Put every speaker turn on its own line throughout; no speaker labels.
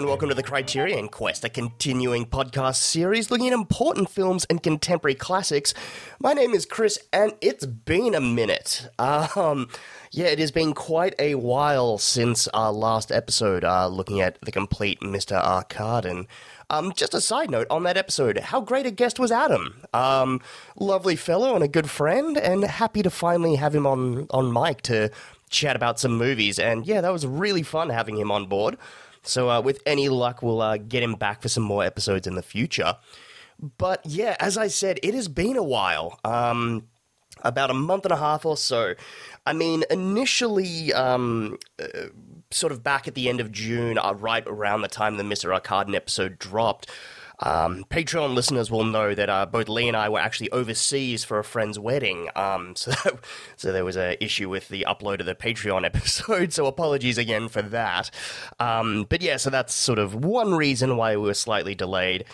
and welcome to the Criterion Quest, a continuing podcast series looking at important films and contemporary classics. My name is Chris, and it's been a minute. Um, yeah, it has been quite a while since our last episode, uh, looking at the complete Mr. Arkadin. Um, just a side note on that episode, how great a guest was Adam. Um, lovely fellow and a good friend, and happy to finally have him on on mic to chat about some movies. And yeah, that was really fun having him on board. So, uh, with any luck, we'll uh, get him back for some more episodes in the future. But yeah, as I said, it has been a while. Um, about a month and a half or so. I mean, initially, um, uh, sort of back at the end of June, uh, right around the time the Mr. Arkadin episode dropped, um, Patreon listeners will know that uh, both Lee and I were actually overseas for a friend's wedding. Um, so, so there was an issue with the upload of the Patreon episode. So apologies again for that. Um, but yeah, so that's sort of one reason why we were slightly delayed.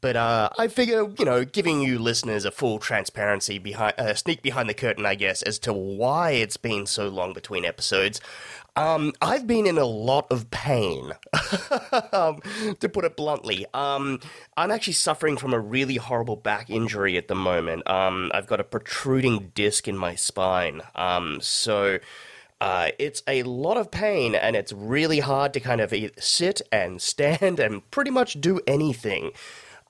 But uh, I figure, you know, giving you listeners a full transparency behind, uh, sneak behind the curtain, I guess, as to why it's been so long between episodes. Um, I've been in a lot of pain, um, to put it bluntly. Um, I'm actually suffering from a really horrible back injury at the moment. Um, I've got a protruding disc in my spine. Um, so. Uh, it's a lot of pain, and it's really hard to kind of sit and stand and pretty much do anything.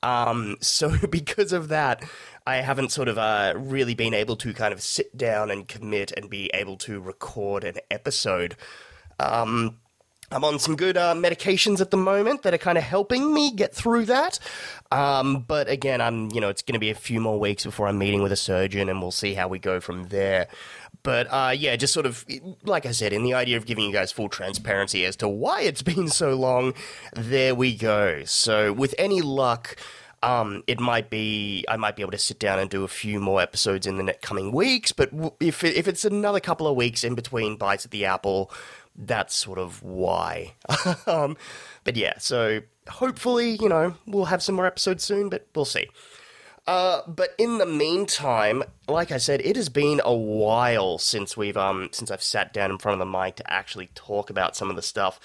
Um, so because of that, I haven't sort of uh, really been able to kind of sit down and commit and be able to record an episode. Um, I'm on some good uh, medications at the moment that are kind of helping me get through that. Um, but again, I'm you know it's going to be a few more weeks before I'm meeting with a surgeon, and we'll see how we go from there. But uh, yeah, just sort of like I said, in the idea of giving you guys full transparency as to why it's been so long, there we go. So with any luck. Um, it might be I might be able to sit down and do a few more episodes in the next coming weeks, but if if it's another couple of weeks in between bites at the apple, that's sort of why. um, but yeah, so hopefully you know we'll have some more episodes soon, but we'll see. Uh, but in the meantime, like I said, it has been a while since we've um since I've sat down in front of the mic to actually talk about some of the stuff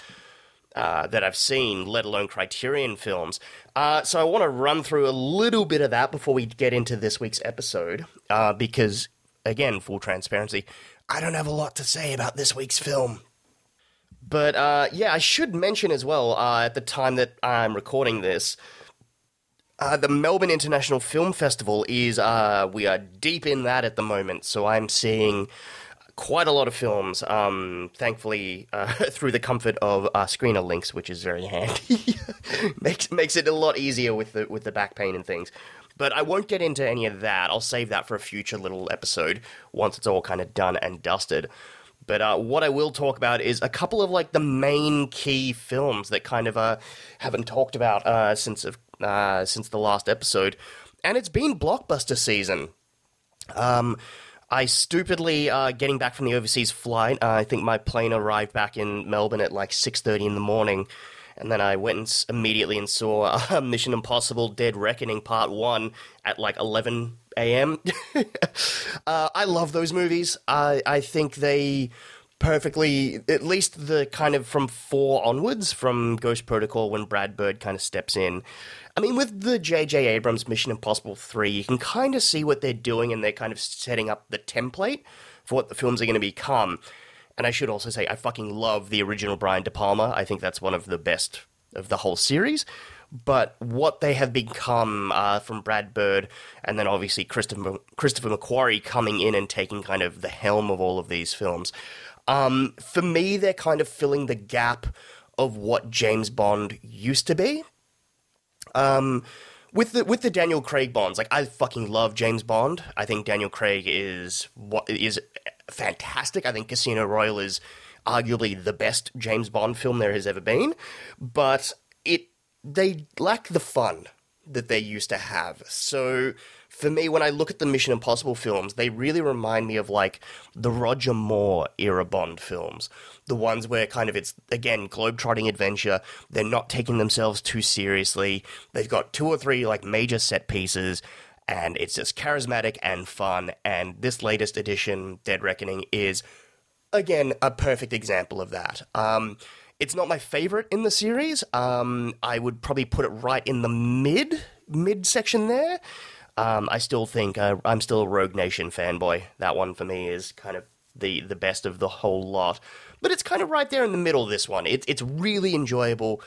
uh, that I've seen, let alone Criterion films. Uh, so I want to run through a little bit of that before we get into this week's episode, uh, because again, full transparency, I don't have a lot to say about this week's film. But uh, yeah, I should mention as well uh, at the time that I'm recording this. Uh, the Melbourne International Film Festival is, we are deep in that at the moment. So I'm seeing quite a lot of films, um, thankfully, uh, through the comfort of uh, screener links, which is very handy. makes makes it a lot easier with the with the back pain and things. But I won't get into any of that. I'll save that for a future little episode once it's all kind of done and dusted. But uh, what I will talk about is a couple of like the main key films that kind of uh, haven't talked about uh, since uh, since the last episode, and it's been blockbuster season. Um, I stupidly uh, getting back from the overseas flight. Uh, I think my plane arrived back in Melbourne at like six thirty in the morning, and then I went and immediately and saw uh, Mission Impossible: Dead Reckoning Part One at like eleven a.m. Uh, I love those movies. I I think they perfectly, at least the kind of from four onwards, from Ghost Protocol when Brad Bird kind of steps in. I mean, with the J.J. Abrams Mission Impossible 3, you can kind of see what they're doing and they're kind of setting up the template for what the films are going to become. And I should also say, I fucking love the original Brian De Palma. I think that's one of the best of the whole series. But what they have become uh, from Brad Bird, and then obviously Christopher, Christopher McQuarrie coming in and taking kind of the helm of all of these films, um, for me, they're kind of filling the gap of what James Bond used to be. Um, with the with the Daniel Craig Bonds, like I fucking love James Bond. I think Daniel Craig is what is fantastic. I think Casino Royale is arguably the best James Bond film there has ever been, but it they lack the fun that they used to have. So for me, when I look at the Mission Impossible films, they really remind me of like the Roger Moore era Bond films. The ones where kind of it's, again, globe-trotting adventure. They're not taking themselves too seriously. They've got two or three like major set pieces and it's just charismatic and fun. And this latest edition, Dead Reckoning, is again a perfect example of that. Um, it's not my favorite in the series. Um, I would probably put it right in the mid mid section there. Um, I still think uh, I'm still a Rogue Nation fanboy. That one for me is kind of the the best of the whole lot. But it's kind of right there in the middle. Of this one, it's it's really enjoyable.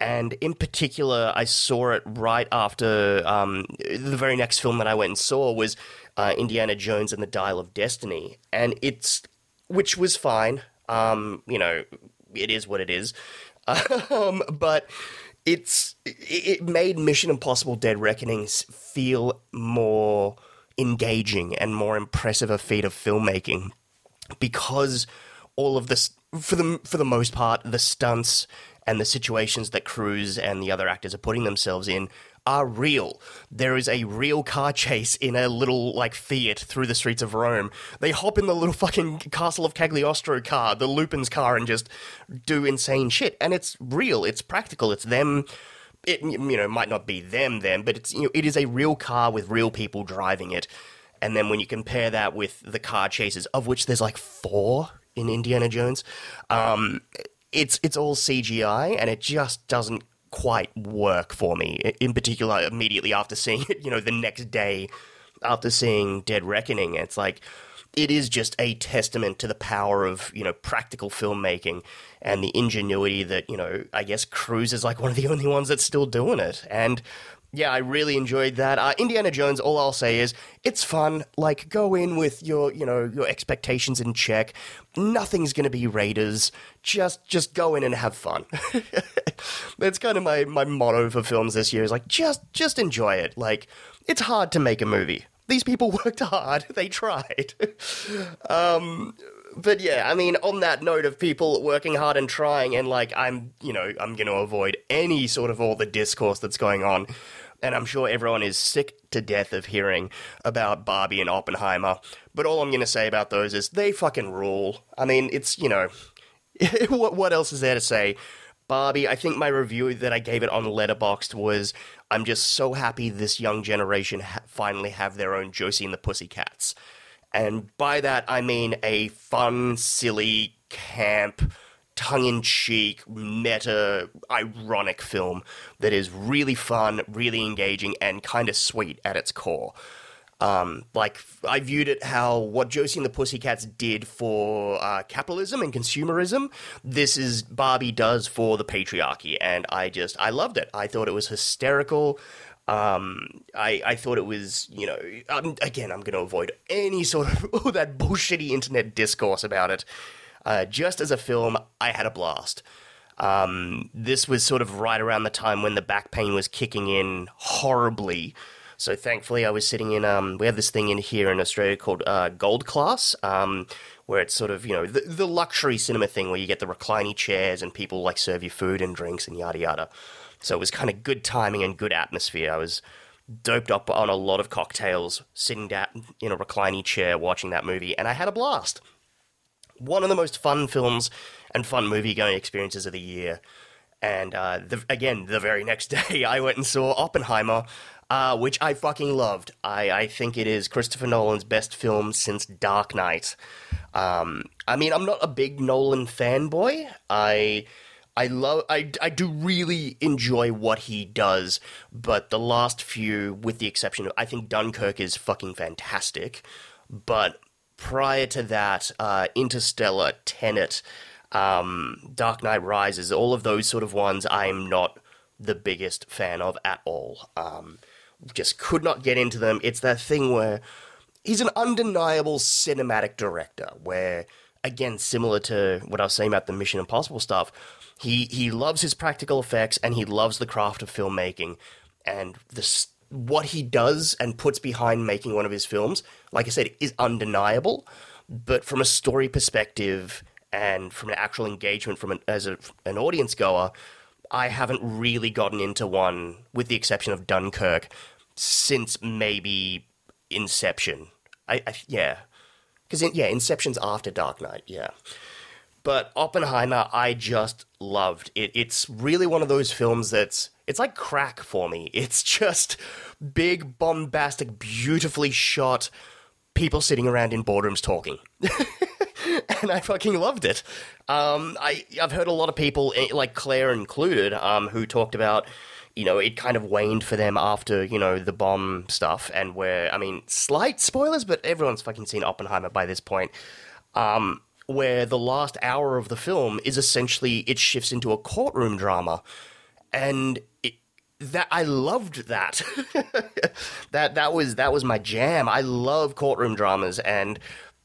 And in particular, I saw it right after um, the very next film that I went and saw was uh, Indiana Jones and the Dial of Destiny, and it's which was fine. Um, you know, it is what it is. Um, but it's it made Mission Impossible: Dead Reckonings feel more engaging and more impressive a feat of filmmaking because all of this for the for the most part the stunts and the situations that Cruise and the other actors are putting themselves in are real. There is a real car chase in a little like Fiat through the streets of Rome. They hop in the little fucking Castle of Cagliostro car, the Lupin's car, and just do insane shit. And it's real. It's practical. It's them. It you know might not be them then, but it's you know it is a real car with real people driving it. And then when you compare that with the car chases, of which there's like four in Indiana Jones, um, it's it's all CGI and it just doesn't quite work for me. In particular, immediately after seeing it, you know, the next day after seeing Dead Reckoning, it's like it is just a testament to the power of you know practical filmmaking and the ingenuity that you know I guess Cruise is like one of the only ones that's still doing it and yeah, I really enjoyed that. Uh, Indiana Jones. All I'll say is it's fun. Like, go in with your, you know, your expectations in check. Nothing's going to be Raiders. Just, just go in and have fun. That's kind of my my motto for films this year. Is like, just, just enjoy it. Like, it's hard to make a movie. These people worked hard. They tried. um, but yeah, I mean, on that note of people working hard and trying, and like, I'm, you know, I'm going to avoid any sort of all the discourse that's going on and I'm sure everyone is sick to death of hearing about Barbie and Oppenheimer. But all I'm going to say about those is they fucking rule. I mean, it's, you know, what, what else is there to say? Barbie, I think my review that I gave it on Letterboxd was I'm just so happy this young generation ha- finally have their own Josie and the Pussycats. And by that, I mean a fun, silly, camp, tongue in cheek, meta, ironic film that is really fun, really engaging, and kind of sweet at its core. Um, like I viewed it how what Josie and the Pussycats did for uh, capitalism and consumerism, this is Barbie does for the patriarchy, and I just I loved it. I thought it was hysterical. Um, I I thought it was you know um, again I'm going to avoid any sort of oh, that bullshitty internet discourse about it. Uh, just as a film, I had a blast. Um, this was sort of right around the time when the back pain was kicking in horribly. So thankfully, I was sitting in. Um, we have this thing in here in Australia called uh, Gold Class, um, where it's sort of you know the, the luxury cinema thing where you get the reclining chairs and people like serve you food and drinks and yada yada. So it was kind of good timing and good atmosphere. I was doped up on a lot of cocktails, sitting down in a reclining chair watching that movie, and I had a blast one of the most fun films and fun movie going experiences of the year. And uh, the, again, the very next day, I went and saw Oppenheimer, uh, which I fucking loved. I, I think it is Christopher Nolan's best film since Dark Knight. Um, I mean, I'm not a big Nolan fanboy. I. I love I, I do really enjoy what he does, but the last few, with the exception of I think Dunkirk is fucking fantastic, but prior to that, uh, Interstellar, Tenet, um, Dark Knight Rises, all of those sort of ones, I'm not the biggest fan of at all. Um, just could not get into them. It's that thing where he's an undeniable cinematic director, where, again, similar to what I was saying about the Mission Impossible stuff, he, he loves his practical effects and he loves the craft of filmmaking. And the what he does and puts behind making one of his films, like I said, is undeniable. But from a story perspective and from an actual engagement from an, as a, an audience goer, I haven't really gotten into one, with the exception of Dunkirk, since maybe Inception. I, I yeah, because yeah, Inception's after Dark Knight. Yeah, but Oppenheimer, I just loved it. It's really one of those films that's it's like crack for me. It's just big, bombastic, beautifully shot people sitting around in boardrooms talking. and I fucking loved it. Um, I I've heard a lot of people, eh, like Claire included, um, who talked about you know, it kind of waned for them after, you know, the bomb stuff, and where, I mean, slight spoilers, but everyone's fucking seen Oppenheimer by this point. Um, where the last hour of the film is essentially it shifts into a courtroom drama, and it, that I loved that. that that was that was my jam. I love courtroom dramas, and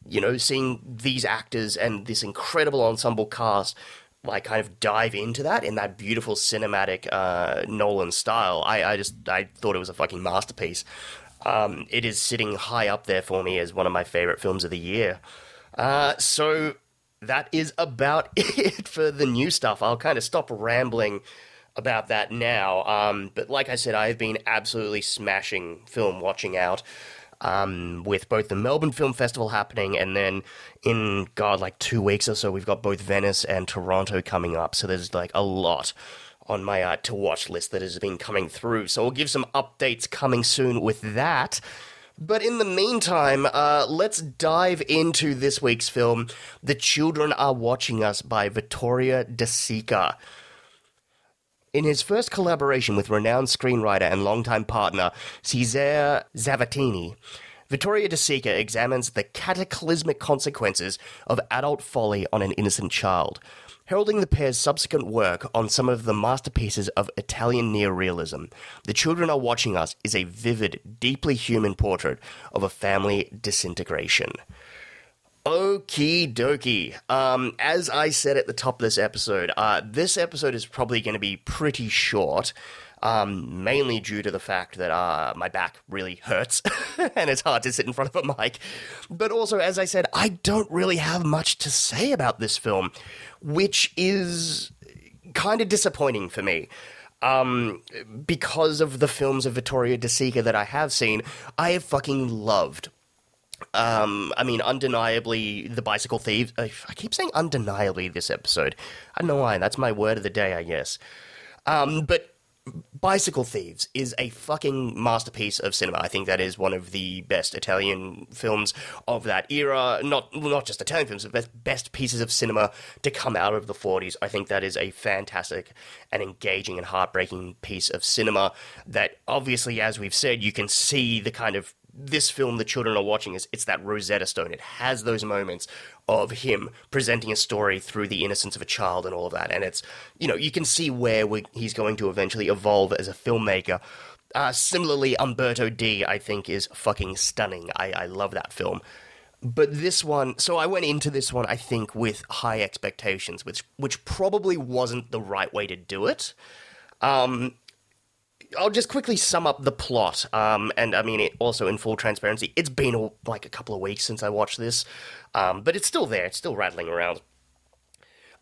you know, seeing these actors and this incredible ensemble cast like kind of dive into that in that beautiful cinematic uh, Nolan style. I, I just I thought it was a fucking masterpiece. Um, it is sitting high up there for me as one of my favorite films of the year. Uh, so that is about it for the new stuff. I'll kind of stop rambling about that now. Um, but like I said, I've been absolutely smashing film watching out um, with both the Melbourne Film Festival happening and then in, God, like two weeks or so, we've got both Venice and Toronto coming up. So there's like a lot on my uh, to watch list that has been coming through. So we'll give some updates coming soon with that. But in the meantime, uh, let's dive into this week's film, The Children Are Watching Us by Vittorio De Sica. In his first collaboration with renowned screenwriter and longtime partner Cesare Zavattini, Vittorio De Sica examines the cataclysmic consequences of adult folly on an innocent child, heralding the pair's subsequent work on some of the masterpieces of Italian neorealism. The Children Are Watching Us is a vivid, deeply human portrait of a family disintegration. Okie dokie. Um, as I said at the top of this episode, uh, this episode is probably going to be pretty short. Um, mainly due to the fact that uh, my back really hurts and it's hard to sit in front of a mic. But also, as I said, I don't really have much to say about this film, which is kind of disappointing for me. Um, because of the films of Vittorio De Sica that I have seen, I have fucking loved um, I mean, undeniably, the bicycle thieves. I keep saying undeniably this episode. I don't know why. That's my word of the day, I guess. Um, but Bicycle Thieves is a fucking masterpiece of cinema. I think that is one of the best Italian films of that era. Not not just Italian films, but best, best pieces of cinema to come out of the 40s. I think that is a fantastic and engaging and heartbreaking piece of cinema that obviously, as we've said, you can see the kind of this film the children are watching is it's that Rosetta Stone. It has those moments of him presenting a story through the innocence of a child and all of that. And it's, you know, you can see where he's going to eventually evolve as a filmmaker. Uh, similarly, Umberto D, I think, is fucking stunning. I, I love that film. But this one, so I went into this one, I think, with high expectations, which which probably wasn't the right way to do it. Um, I'll just quickly sum up the plot. Um, and I mean, it also in full transparency, it's been like a couple of weeks since I watched this, um, but it's still there. It's still rattling around.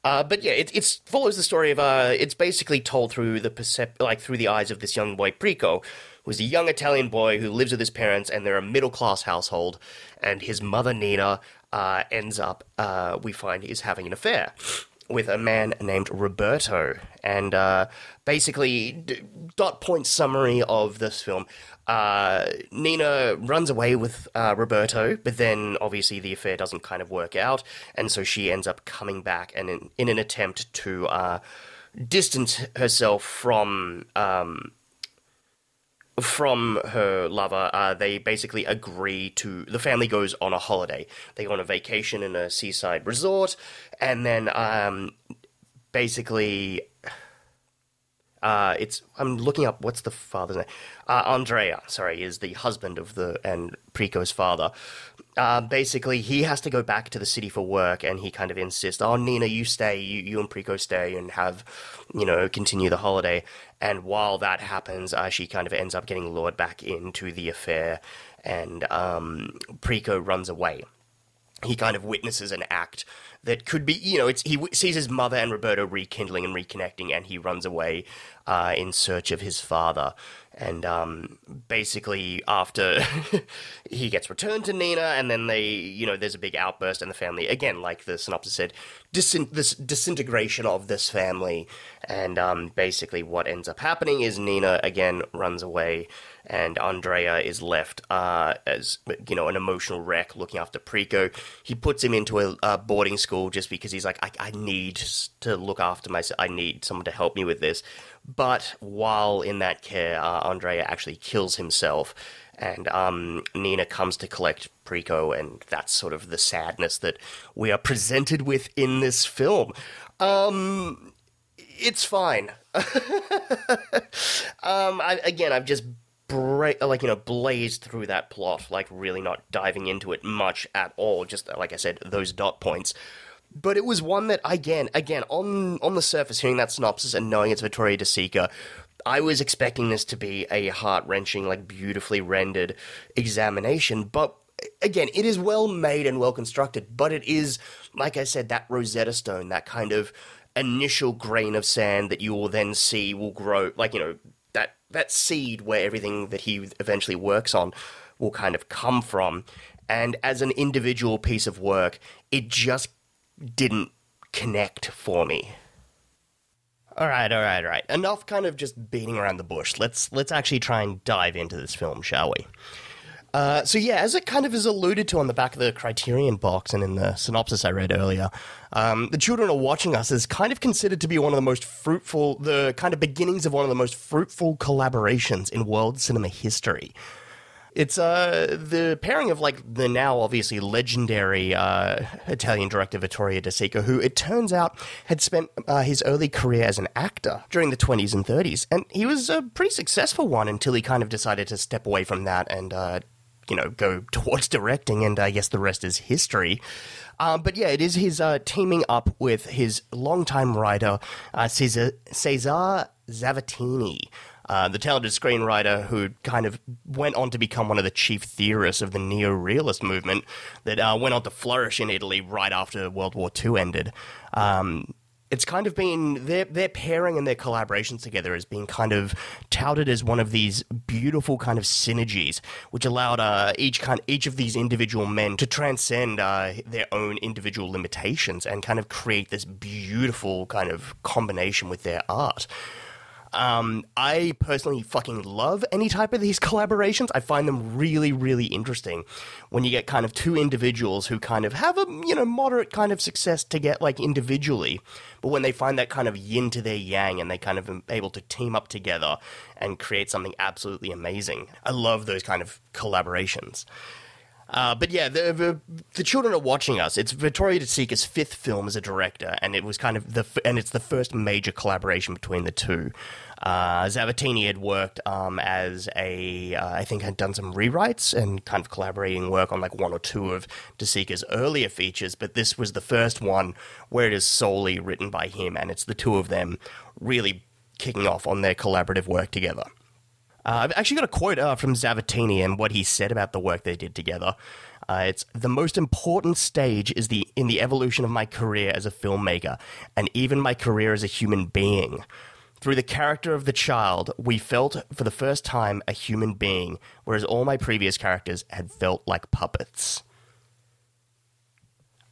Uh, but yeah, it follows the story of uh, it's basically told through the percep- like through the eyes of this young boy Prico, who's a young Italian boy who lives with his parents, and they're a middle class household, and his mother Nina uh, ends up uh, we find is having an affair with a man named Roberto. And uh, basically, dot point summary of this film. Uh, Nina runs away with uh, Roberto, but then obviously the affair doesn't kind of work out, and so she ends up coming back and in, in an attempt to uh, distance herself from um, from her lover, uh, they basically agree to. The family goes on a holiday. They go on a vacation in a seaside resort, and then um, basically, uh, it's. I'm looking up what's the father's name. Uh, Andrea, sorry, is the husband of the and Prico's father. Uh, basically, he has to go back to the city for work, and he kind of insists, "Oh, Nina, you stay. You, you and Prico stay, and have, you know, continue the holiday." And while that happens, uh, she kind of ends up getting lured back into the affair, and um, Prico runs away. He kind of witnesses an act that could be, you know, it's he sees his mother and Roberto rekindling and reconnecting, and he runs away uh, in search of his father. And um, basically, after he gets returned to Nina, and then they, you know, there's a big outburst in the family. Again, like the synopsis said, disin- this disintegration of this family. And um, basically, what ends up happening is Nina again runs away, and Andrea is left uh, as, you know, an emotional wreck looking after Preco. He puts him into a, a boarding school just because he's like, I, I need to look after myself. I need someone to help me with this. But while in that care, uh, Andrea actually kills himself, and um, Nina comes to collect Preco, and that's sort of the sadness that we are presented with in this film. Um, it's fine. um, I, again, I've just bra- like you know blazed through that plot, like really not diving into it much at all. Just like I said, those dot points but it was one that again, again on on the surface, hearing that synopsis and knowing it's Vittorio De Sica, I was expecting this to be a heart wrenching, like beautifully rendered examination, but. Again, it is well made and well constructed, but it is, like I said, that Rosetta Stone, that kind of initial grain of sand that you will then see will grow, like you know, that that seed where everything that he eventually works on will kind of come from. And as an individual piece of work, it just didn't connect for me. All right, all right, all right. Enough kind of just beating around the bush. Let's let's actually try and dive into this film, shall we? Uh, so yeah, as it kind of is alluded to on the back of the Criterion box and in the synopsis I read earlier, um, the children are watching us is kind of considered to be one of the most fruitful, the kind of beginnings of one of the most fruitful collaborations in world cinema history. It's uh, the pairing of like the now obviously legendary uh, Italian director Vittorio De Sica, who it turns out had spent uh, his early career as an actor during the 20s and 30s, and he was a pretty successful one until he kind of decided to step away from that and uh, you know go towards directing, and I guess the rest is history. Uh, but yeah, it is his uh, teaming up with his longtime writer Cesar, Cesar Zavattini, uh, the talented screenwriter who kind of went on to become one of the chief theorists of the neo-realist movement that uh, went on to flourish in Italy right after World War II ended. Um, it's kind of been their their pairing and their collaborations together has been kind of touted as one of these beautiful kind of synergies, which allowed uh, each kind each of these individual men to transcend uh, their own individual limitations and kind of create this beautiful kind of combination with their art. Um, I personally fucking love any type of these collaborations. I find them really, really interesting when you get kind of two individuals who kind of have a, you know, moderate kind of success to get like individually, but when they find that kind of yin to their yang and they kind of able to team up together and create something absolutely amazing. I love those kind of collaborations. Uh, but yeah, the, the, the children are watching us. It's Vittorio De Sica's fifth film as a director, and it was kind of the and it's the first major collaboration between the two. Uh, had worked um, as a, uh, I think, had done some rewrites and kind of collaborating work on like one or two of De Sica's earlier features, but this was the first one where it is solely written by him, and it's the two of them really kicking off on their collaborative work together. Uh, I've actually got a quote uh, from Zavattini and what he said about the work they did together. Uh, it's the most important stage is the in the evolution of my career as a filmmaker, and even my career as a human being. Through the character of the child, we felt for the first time a human being, whereas all my previous characters had felt like puppets.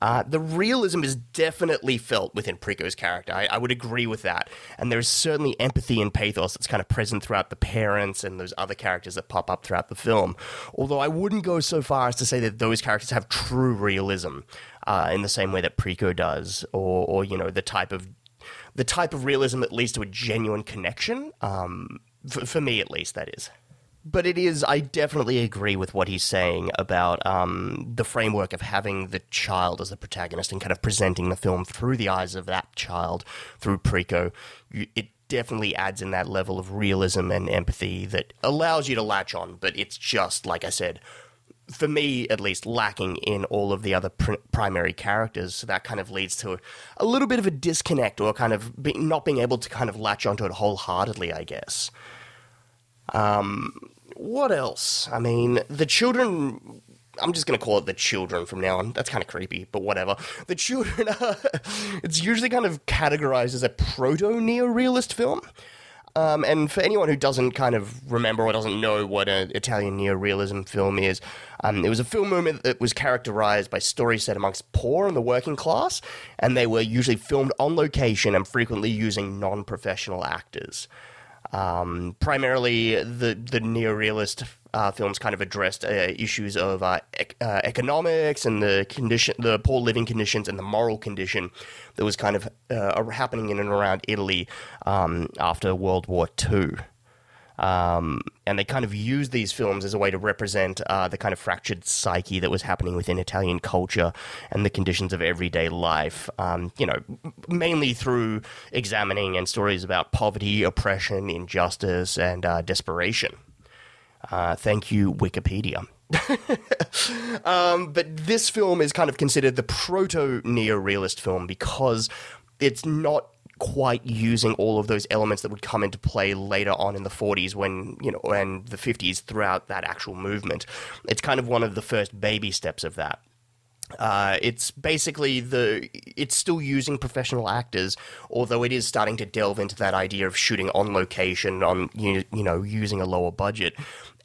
Uh, the realism is definitely felt within Preco's character. I, I, would agree with that. And there's certainly empathy and pathos that's kind of present throughout the parents and those other characters that pop up throughout the film. Although I wouldn't go so far as to say that those characters have true realism uh, in the same way that Preco does, or, or, you know, the type of the type of realism that leads to a genuine connection. Um, for, for me, at least, that is but it is i definitely agree with what he's saying about um, the framework of having the child as the protagonist and kind of presenting the film through the eyes of that child through preco. It definitely adds in that level of realism and empathy that allows you to latch on but it's just like i said for me at least lacking in all of the other pr- primary characters. So that kind of leads to a, a, little bit of a disconnect or kind of be, not being able to kind of latch onto it wholeheartedly i guess um, what else? I mean, the children. I'm just going to call it the children from now on. That's kind of creepy, but whatever. The children. it's usually kind of categorized as a proto neo realist film. Um, and for anyone who doesn't kind of remember or doesn't know what an Italian neorealism film is, um, it was a film movement that was characterized by stories set amongst poor and the working class, and they were usually filmed on location and frequently using non professional actors. Um, primarily, the the neorealist uh, films kind of addressed uh, issues of uh, ec- uh, economics and the condition, the poor living conditions, and the moral condition that was kind of uh, happening in and around Italy um, after World War II. Um, and they kind of used these films as a way to represent uh, the kind of fractured psyche that was happening within Italian culture and the conditions of everyday life. Um, you know, mainly through examining and stories about poverty, oppression, injustice, and uh, desperation. Uh, thank you, Wikipedia. um, but this film is kind of considered the proto neorealist film because it's not quite using all of those elements that would come into play later on in the 40s when you know and the 50s throughout that actual movement. It's kind of one of the first baby steps of that uh, it's basically the it's still using professional actors, although it is starting to delve into that idea of shooting on location, on you, you know using a lower budget,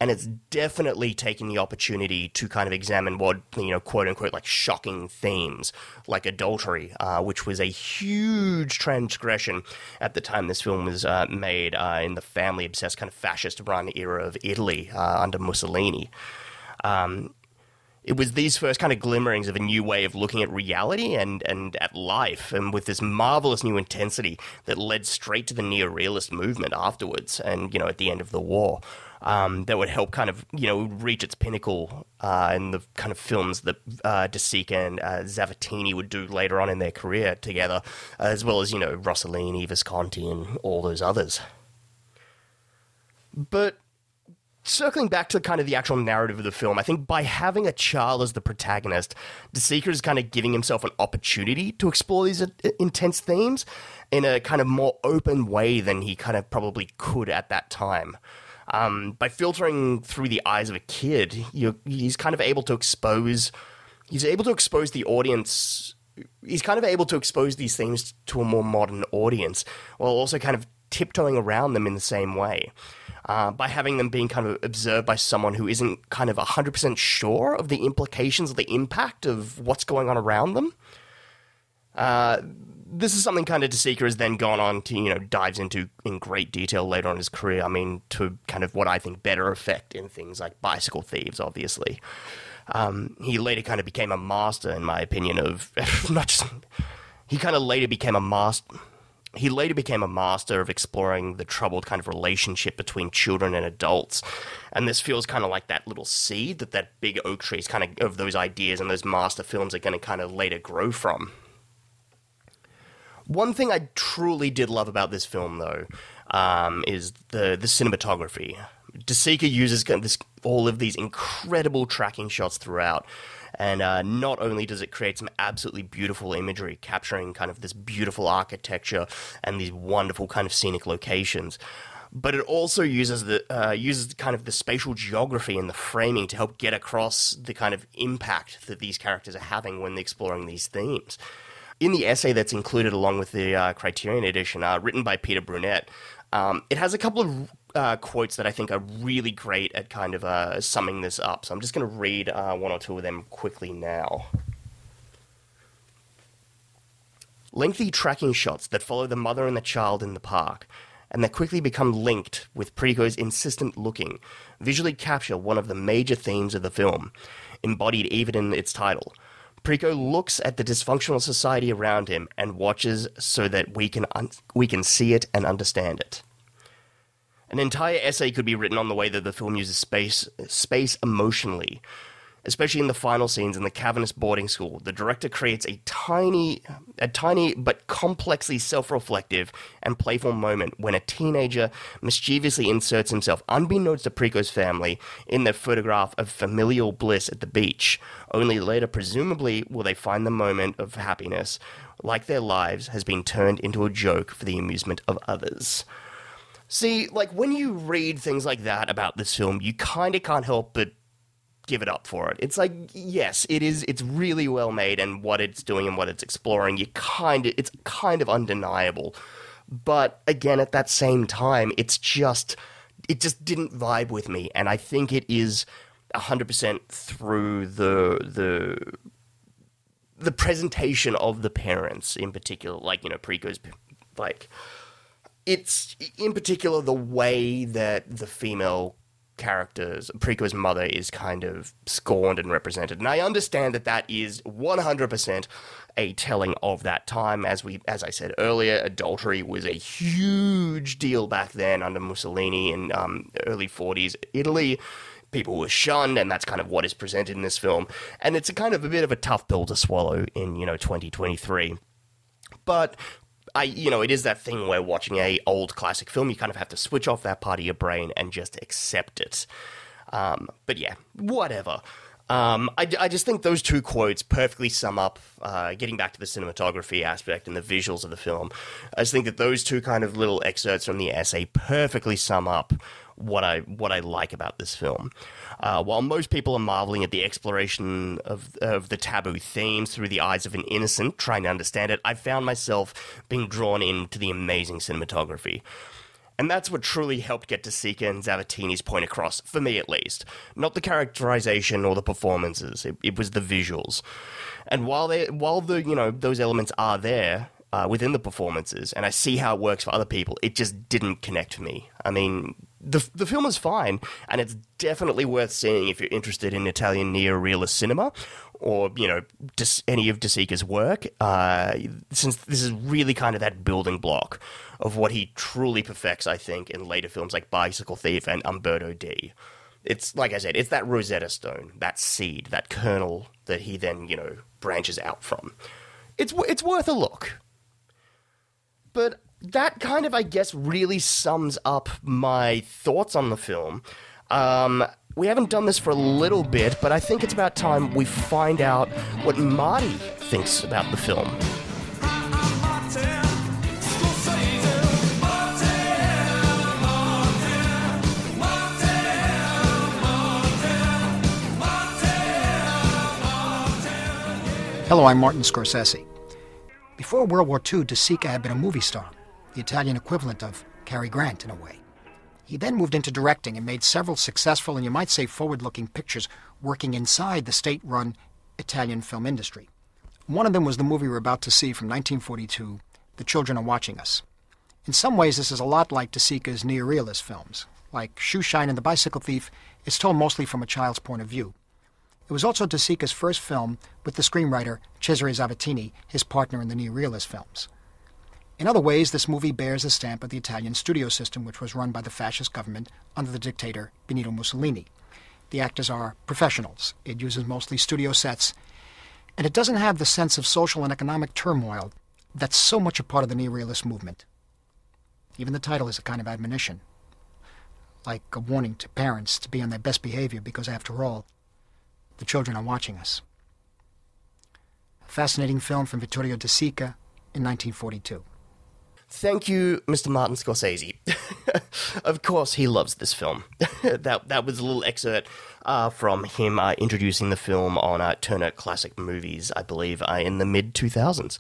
and it's definitely taking the opportunity to kind of examine what you know quote unquote like shocking themes like adultery, uh, which was a huge transgression at the time this film was uh, made uh, in the family obsessed kind of fascist run era of Italy uh, under Mussolini. Um, it was these first kind of glimmerings of a new way of looking at reality and, and at life, and with this marvelous new intensity that led straight to the neorealist movement afterwards, and you know at the end of the war, um, that would help kind of you know reach its pinnacle uh, in the kind of films that uh, De Sica and uh, Zavattini would do later on in their career together, as well as you know Rossellini, Visconti, and all those others. But circling back to kind of the actual narrative of the film, I think by having a child as the protagonist, De Sica is kind of giving himself an opportunity to explore these intense themes in a kind of more open way than he kind of probably could at that time. Um, by filtering through the eyes of a kid, he's kind of able to expose. He's able to expose the audience. He's kind of able to expose these themes to a more modern audience, while also kind of tiptoeing around them in the same way uh, by having them being kind of observed by someone who isn't kind of 100% sure of the implications of the impact of what's going on around them. Uh, this is something kind of De Sica has then gone on to, you know, dives into in great detail later on in his career. I mean, to kind of what I think better effect in things like Bicycle Thieves, obviously. Um, he later kind of became a master, in my opinion, of not just. He kind of later became a master he later became a master of exploring the troubled kind of relationship between children and adults. And this feels kind of like that little seed that that big oak tree is kind of of those ideas and those master films are going to kind of later grow from. One thing I truly did love about this film, though, um, is the the cinematography. De Sica uses this, all of these incredible tracking shots throughout. And uh, not only does it create some absolutely beautiful imagery, capturing kind of this beautiful architecture and these wonderful kind of scenic locations, but it also uses the uh, uses kind of the spatial geography and the framing to help get across the kind of impact that these characters are having when they're exploring these themes. In the essay that's included along with the uh, Criterion edition, uh, written by Peter Brunette, um, it has a couple of uh, quotes that I think are really great at kind of uh, summing this up. So I'm just going to read uh, one or two of them quickly now. Lengthy tracking shots that follow the mother and the child in the park, and that quickly become linked with Prico's insistent looking, visually capture one of the major themes of the film, embodied even in its title. Prico looks at the dysfunctional society around him and watches so that we can un- we can see it and understand it. An entire essay could be written on the way that the film uses space space emotionally, especially in the final scenes in the cavernous boarding school. The director creates a tiny, a tiny but complexly self-reflective and playful moment when a teenager mischievously inserts himself, unbeknownst to Prico's family, in their photograph of familial bliss at the beach. Only later, presumably, will they find the moment of happiness, like their lives, has been turned into a joke for the amusement of others. See, like when you read things like that about this film, you kind of can't help but give it up for it. It's like, yes, it is. It's really well made, and what it's doing and what it's exploring, you kind of, it's kind of undeniable. but again, at that same time, it's just it just didn't vibe with me, and I think it is hundred percent through the the the presentation of the parents in particular, like you know Preco's like it's in particular the way that the female characters, Preco's mother is kind of scorned and represented. And I understand that that is 100% a telling of that time. As we, as I said earlier, adultery was a huge deal back then under Mussolini in um, early 40s Italy. People were shunned, and that's kind of what is presented in this film. And it's a kind of a bit of a tough pill to swallow in, you know, 2023. But I, you know, it is that thing where watching a old classic film, you kind of have to switch off that part of your brain and just accept it. Um, but yeah, whatever. Um, I, I, just think those two quotes perfectly sum up, uh, getting back to the cinematography aspect and the visuals of the film. I just think that those two kind of little excerpts from the essay perfectly sum up what I what I like about this film. Uh, while most people are marveling at the exploration of of the taboo themes through the eyes of an innocent trying to understand it, I found myself being drawn into the amazing cinematography. And that's what truly helped get De Sica and Zavattini's point across, for me at least. Not the characterization or the performances, it, it was the visuals. And while they, while the you know those elements are there, uh, within the performances, and I see how it works for other people. It just didn't connect with me. I mean, the the film is fine, and it's definitely worth seeing if you're interested in Italian neo-realist cinema, or you know, any of De Sica's work. Uh, since this is really kind of that building block of what he truly perfects, I think, in later films like Bicycle Thief and Umberto D. It's like I said, it's that Rosetta Stone, that seed, that kernel that he then you know branches out from. It's it's worth a look. But that kind of, I guess, really sums up my thoughts on the film. Um, we haven't done this for a little bit, but I think it's about time we find out what Marty thinks about the film.
Hello, I'm Martin Scorsese. Before World War II, De Sica had been a movie star the Italian equivalent of Cary Grant in a way. He then moved into directing and made several successful and you might say forward looking pictures working inside the state run Italian film industry. One of them was the movie we're about to see from 1942, The Children Are Watching Us. In some ways, this is a lot like De Sica's neorealist films. Like Shoeshine and The Bicycle Thief, it's told mostly from a child's point of view. It was also De Sica's first film with the screenwriter Cesare Zavattini, his partner in the neorealist films. In other ways, this movie bears the stamp of the Italian studio system, which was run by the fascist government under the dictator Benito Mussolini. The actors are professionals. It uses mostly studio sets, and it doesn't have the sense of social and economic turmoil that's so much a part of the neorealist movement. Even the title is a kind of admonition, like a warning to parents to be on their best behavior because, after all, the children are watching us. A fascinating film from Vittorio De Sica in 1942.
Thank you, Mr. Martin Scorsese. of course, he loves this film. that that was a little excerpt uh, from him uh, introducing the film on uh, Turner Classic Movies, I believe, uh, in the mid 2000s.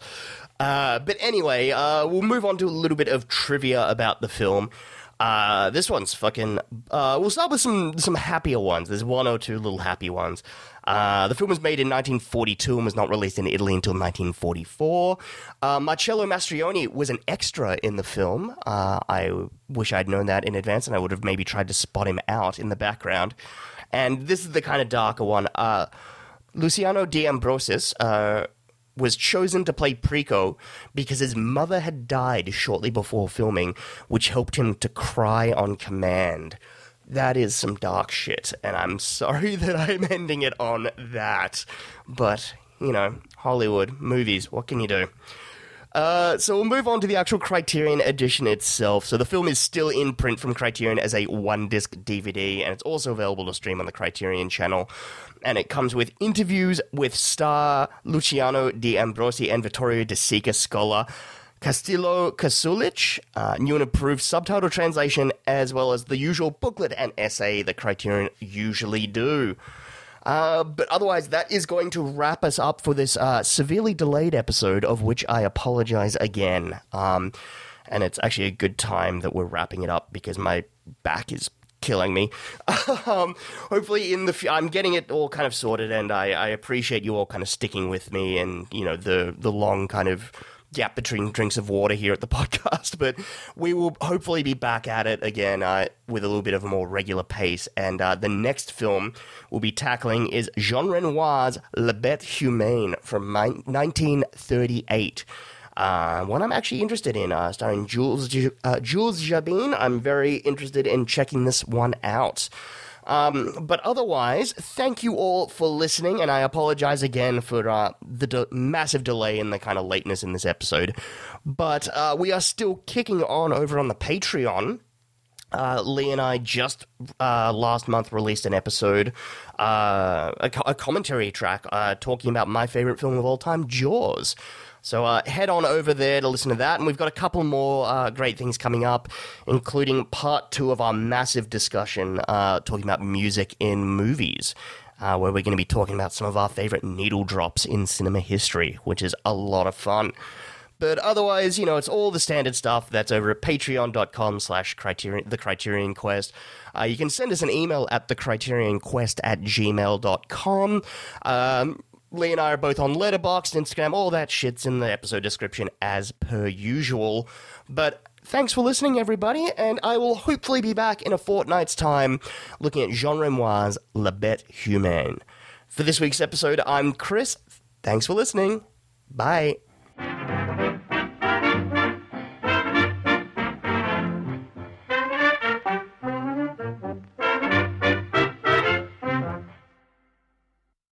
Uh, but anyway, uh, we'll move on to a little bit of trivia about the film. Uh, this one's fucking. Uh, we'll start with some some happier ones. There's one or two little happy ones. Uh, the film was made in 1942 and was not released in Italy until 1944. Uh, Marcello Mastroianni was an extra in the film. Uh, I wish I'd known that in advance, and I would have maybe tried to spot him out in the background. And this is the kind of darker one. Uh, Luciano De Ambrosis was chosen to play Preco because his mother had died shortly before filming, which helped him to cry on command. That is some dark shit, and I'm sorry that I'm ending it on that. But, you know, Hollywood, movies, what can you do? Uh, so we'll move on to the actual Criterion edition itself. So the film is still in print from Criterion as a one disc DVD, and it's also available to stream on the Criterion channel and it comes with interviews with star Luciano D'Ambrosi and Vittorio De Sica scholar Callisto Cosulich, uh, new and approved subtitle translation, as well as the usual booklet and essay that Criterion usually do. Uh, but otherwise, that is going to wrap us up for this uh, severely delayed episode, of which I apologize again. Um, and it's actually a good time that we're wrapping it up because my back is killing me. um, hopefully, in the f- I'm getting it all kind of sorted, and I, I appreciate you all kind of sticking with me, and you know the the long kind of gap between drinks of water here at the podcast, but we will hopefully be back at it again uh, with a little bit of a more regular pace. And uh, the next film we'll be tackling is Jean Renoir's La Bête Humaine from 1938. Uh, one I'm actually interested in, uh, starring Jules uh, Jules Gabin. I'm very interested in checking this one out. Um, but otherwise, thank you all for listening, and I apologize again for uh, the de- massive delay and the kind of lateness in this episode. But uh, we are still kicking on over on the Patreon. Uh, Lee and I just uh, last month released an episode, uh, a, co- a, commentary track uh, talking about my favorite film of all time, Jaws. So uh, head on over there to listen to that. And we've got a couple more uh, great things coming up, including part two of our massive discussion talking about music in movies. Where we're going to be talking about some of our favorite needle drops in cinema history, which is a lot of fun. But otherwise, you know, it's all the standard stuff that's over at patreon.com slash criterion the criterion quest. Uh, you can send us an email at the criterion quest at gmail.com. Um, Lee and I are both on Letterboxd, Instagram, all that shit's in the episode description as per usual. But thanks for listening, everybody, and I will hopefully be back in a fortnight's time looking at Jean Renoir's La Bête Humaine. For this week's episode, I'm Chris. Thanks for listening. Bye.